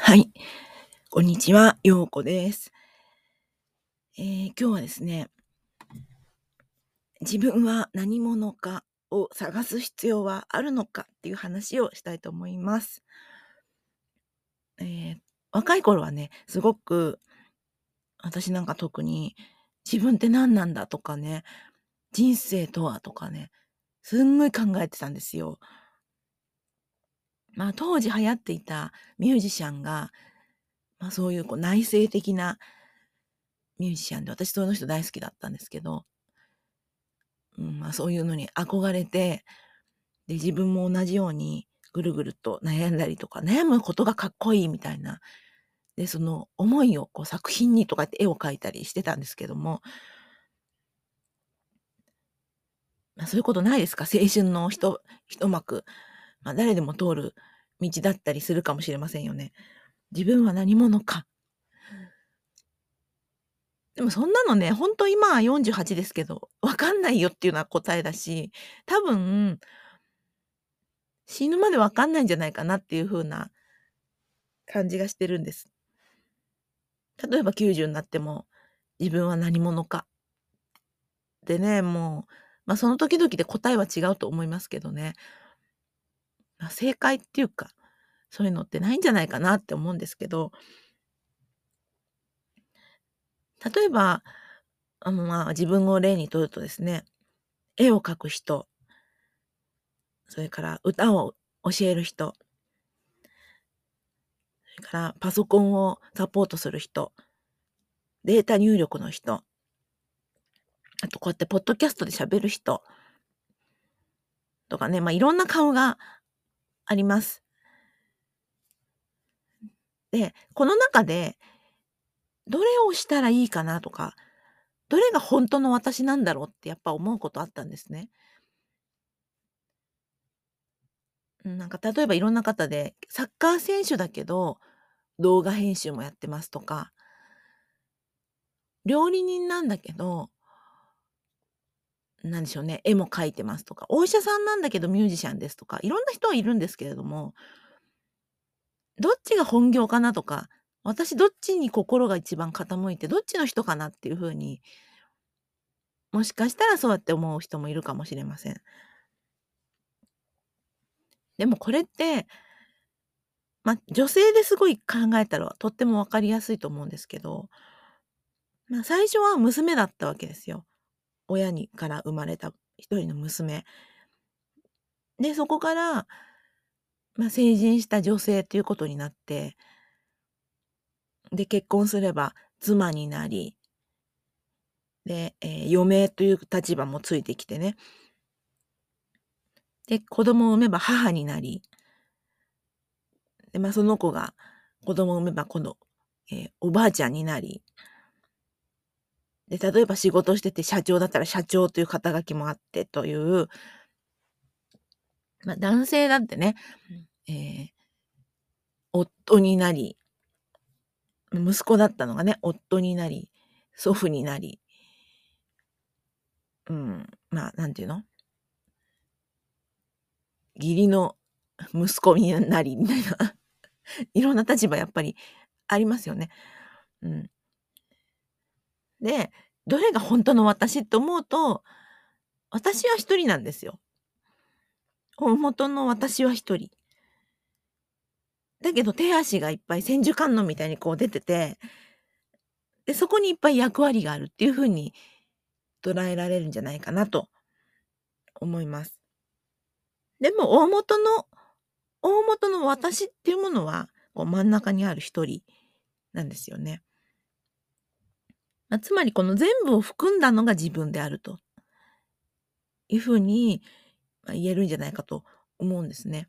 はい。こんにちは、ようこです。えー、今日はですね、自分は何者かを探す必要はあるのかっていう話をしたいと思います。えー、若い頃はね、すごく、私なんか特に自分って何なんだとかね、人生とはとかね、すんごい考えてたんですよ。まあ、当時流行っていたミュージシャンが、まあ、そういうこう内省的なミュージシャンで、私その人大好きだったんですけど、うんまあ、そういうのに憧れて、で、自分も同じようにぐるぐると悩んだりとか、悩むことがかっこいいみたいな、で、その思いをこう作品にとかって絵を描いたりしてたんですけども、まあ、そういうことないですか？青春の一一幕、まあ、誰でも通る道だったりするかもしれませんよね。自分は何者か。でもそんなのね、ほんと今は48ですけど、わかんないよっていうのは答えだし、多分、死ぬまでわかんないんじゃないかなっていう風な感じがしてるんです。例えば90になっても、自分は何者か。でね、もう、まあその時々で答えは違うと思いますけどね。まあ、正解っていうか、そういうのってないんじゃないかなって思うんですけど、例えば、あの、まあ、自分を例にとるとですね、絵を描く人、それから歌を教える人、それからパソコンをサポートする人、データ入力の人、あとこうやってポッドキャストで喋る人とかね、まあ、いろんな顔があります。で、この中で、どれをしたらいいかなとか、どれが本当の私なんだろうってやっぱ思うことあったんですね。なんか例えばいろんな方で、サッカー選手だけど、動画編集もやってますとか、料理人なんだけど、なんでしょうね、絵も描いてますとか、お医者さんなんだけどミュージシャンですとか、いろんな人はいるんですけれども、どっちが本業かなとか、私どっちに心が一番傾いて、どっちの人かなっていう風に、もしかしたらそうやって思う人もいるかもしれません。でもこれって、ま、女性ですごい考えたらとっても分かりやすいと思うんですけど、ま、最初は娘だったわけですよ。親にから生まれた一人の娘。で、そこから、ま、成人した女性ということになって、で、結婚すれば妻になり、で、えー、嫁という立場もついてきてね。で、子供を産めば母になり、で、まあ、その子が子供を産めば今度、えー、おばあちゃんになり、で、例えば仕事してて社長だったら社長という肩書きもあってという、まあ、男性だってね、えー、夫になり、息子だったのがね、夫になり、祖父になり、うん、まあ、なんていうの？義理の息子になり、みたいな。いろんな立場やっぱりありますよね。うん。で、どれが本当の私って思うと、私は一人なんですよ。本元の私は一人。だけど手足がいっぱい千手観音みたいにこう出てて、で、そこにいっぱい役割があるっていうふうに捉えられるんじゃないかなと思います。でも大元の、大元の私っていうものは、こう真ん中にある一人なんですよね。まつまりこの全部を含んだのが自分であると。いうふうに言えるんじゃないかと思うんですね。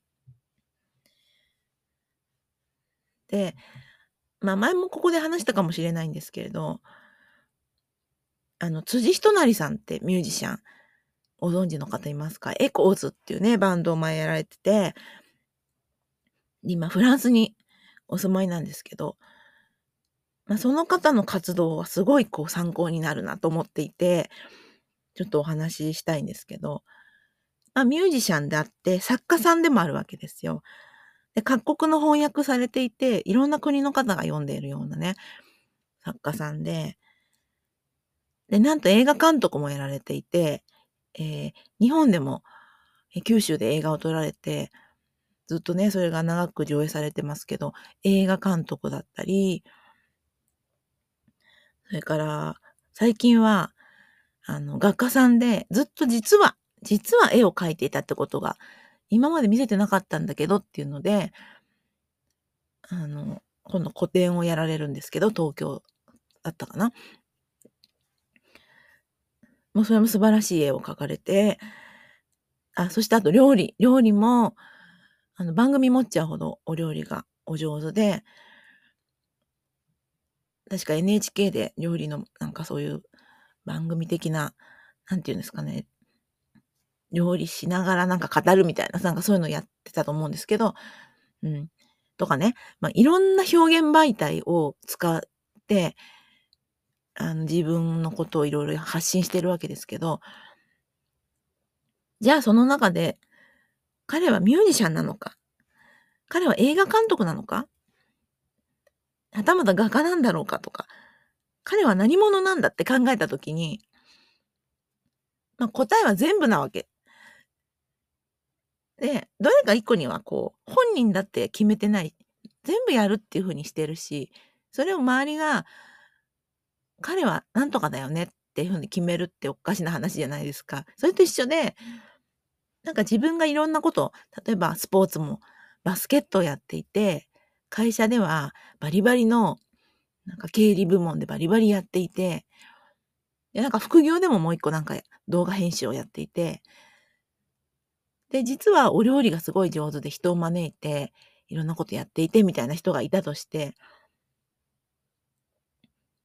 で、まあ前もここで話したかもしれないんですけれど、あの、辻仁成さんってミュージシャン、ご存知の方いますか？エコーズっていうね、バンドを前やられてて、今フランスにお住まいなんですけど、まあ、その方の活動はすごいこう参考になるなと思っていて、ちょっとお話ししたいんですけど、まあ、ミュージシャンであって作家さんでもあるわけですよ。で、各国の翻訳されていて、いろんな国の方が読んでいるようなね、作家さんで、で、なんと映画監督もやられていて、えー、日本でもえ、九州で映画を撮られて、ずっとね、それが長く上映されてますけど、映画監督だったり、それから、最近は、あの、画家さんで、ずっと実は、実は絵を描いていたってことが、今まで見せてなかったんだけどっていうので、あの、今度個展をやられるんですけど、東京だったかな。もうそれも素晴らしい絵を描かれて、あ、そしてあと料理。料理も、あの、番組持っちゃうほどお料理がお上手で、確か NHK で料理のなんかそういう番組的な、なんていうんですかね、料理しながらなんか語るみたいな、なんかそういうのやってたと思うんですけど、うん。とかね、まあ、いろんな表現媒体を使って、あの、自分のことをいろいろ発信してるわけですけど、じゃあその中で、彼はミュージシャンなのか？彼は映画監督なのか？はたまた画家なんだろうかとか、彼は何者なんだって考えたときに、まあ、答えは全部なわけ。で、どれか一個にはこう、本人だって決めてない。全部やるっていうふうにしてるし、それを周りが、彼はなんとかだよねっていうふうに決めるっておかしな話じゃないですか。それと一緒で、なんか自分がいろんなこと、例えばスポーツもバスケットをやっていて、会社ではバリバリの、なんか経理部門でバリバリやっていて、で、なんか副業でももう一個なんか動画編集をやっていて、で、実はお料理がすごい上手で人を招いて、いろんなことやっていてみたいな人がいたとして、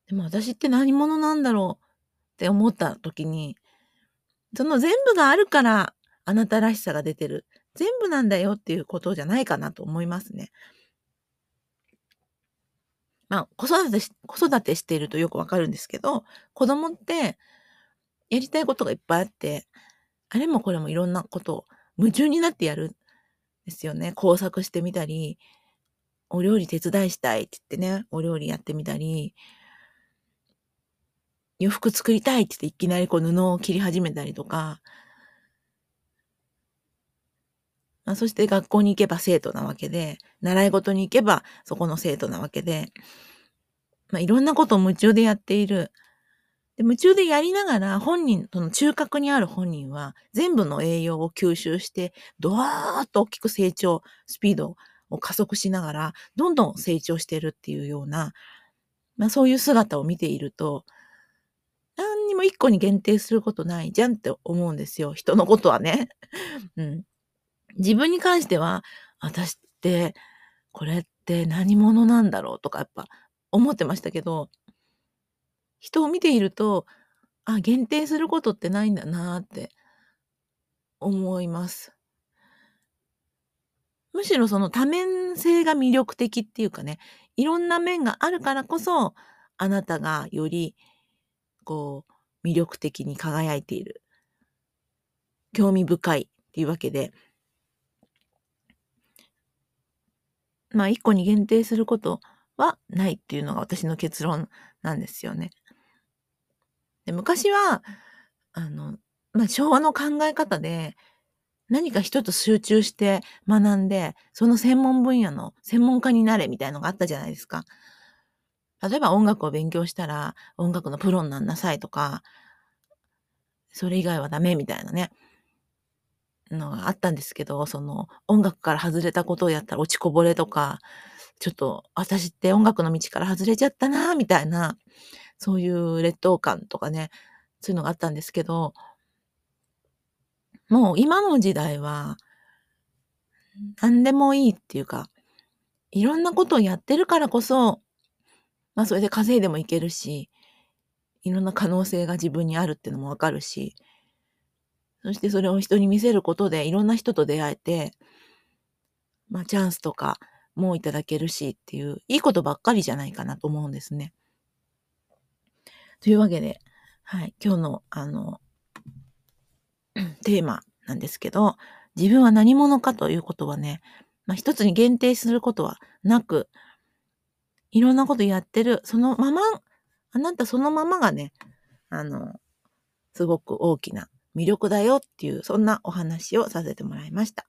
でも私って何者なんだろうって思った時に、その全部があるからあなたらしさが出てる。全部なんだよっていうことじゃないかなと思いますね。まあ、子育てし、子育てしているとよくわかるんですけど、子供ってやりたいことがいっぱいあって、あれもこれもいろんなことを夢中になってやるんですよね。工作してみたり、お料理手伝いしたいって言ってね、お料理やってみたり、洋服作りたいって言っていきなりこう布を切り始めたりとか、まあ、そして学校に行けば生徒なわけで、習い事に行けばそこの生徒なわけで、まあ、いろんなことを夢中でやっている。で夢中でやりながら本人、その中核にある本人は全部の栄養を吸収して、ドワーッと大きく成長、スピードを加速しながら、どんどん成長してるっていうような、まあそういう姿を見ていると、何にも一個に限定することないじゃんって思うんですよ。人のことはね。うん。自分に関しては、私って、これって何者なんだろうとかやっぱ思ってましたけど、人を見ていると、あ、限定することってないんだなって思います。むしろその多面性が魅力的っていうかね、いろんな面があるからこそ、あなたがより、こう、魅力的に輝いている。興味深いっていうわけで、まあ、一個に限定することはないっていうのが私の結論なんですよね。で昔は、あの、まあ、昭和の考え方で、何か一つ集中して学んで、その専門分野の専門家になれみたいのがあったじゃないですか。例えば音楽を勉強したら音楽のプロになんなさいとか、それ以外はダメみたいなね。のがあったんですけど、その音楽から外れたことをやったら落ちこぼれとか、ちょっと私って音楽の道から外れちゃったな、みたいな、そういう劣等感とかね、そういうのがあったんですけど、もう今の時代は、何でもいいっていうか、いろんなことをやってるからこそ、まあそれで稼いでもいけるし、いろんな可能性が自分にあるっていうのもわかるし、そしてそれを人に見せることでいろんな人と出会えて、まあチャンスとかもいただけるしっていう、いいことばっかりじゃないかなと思うんですね。というわけで、はい、今日のあの、テーマなんですけど、自分は何者かということはね、まあ、一つに限定することはなく、いろんなことやってる、そのまま、あなたそのままがね、あの、すごく大きな魅力だよっていう、そんなお話をさせてもらいました。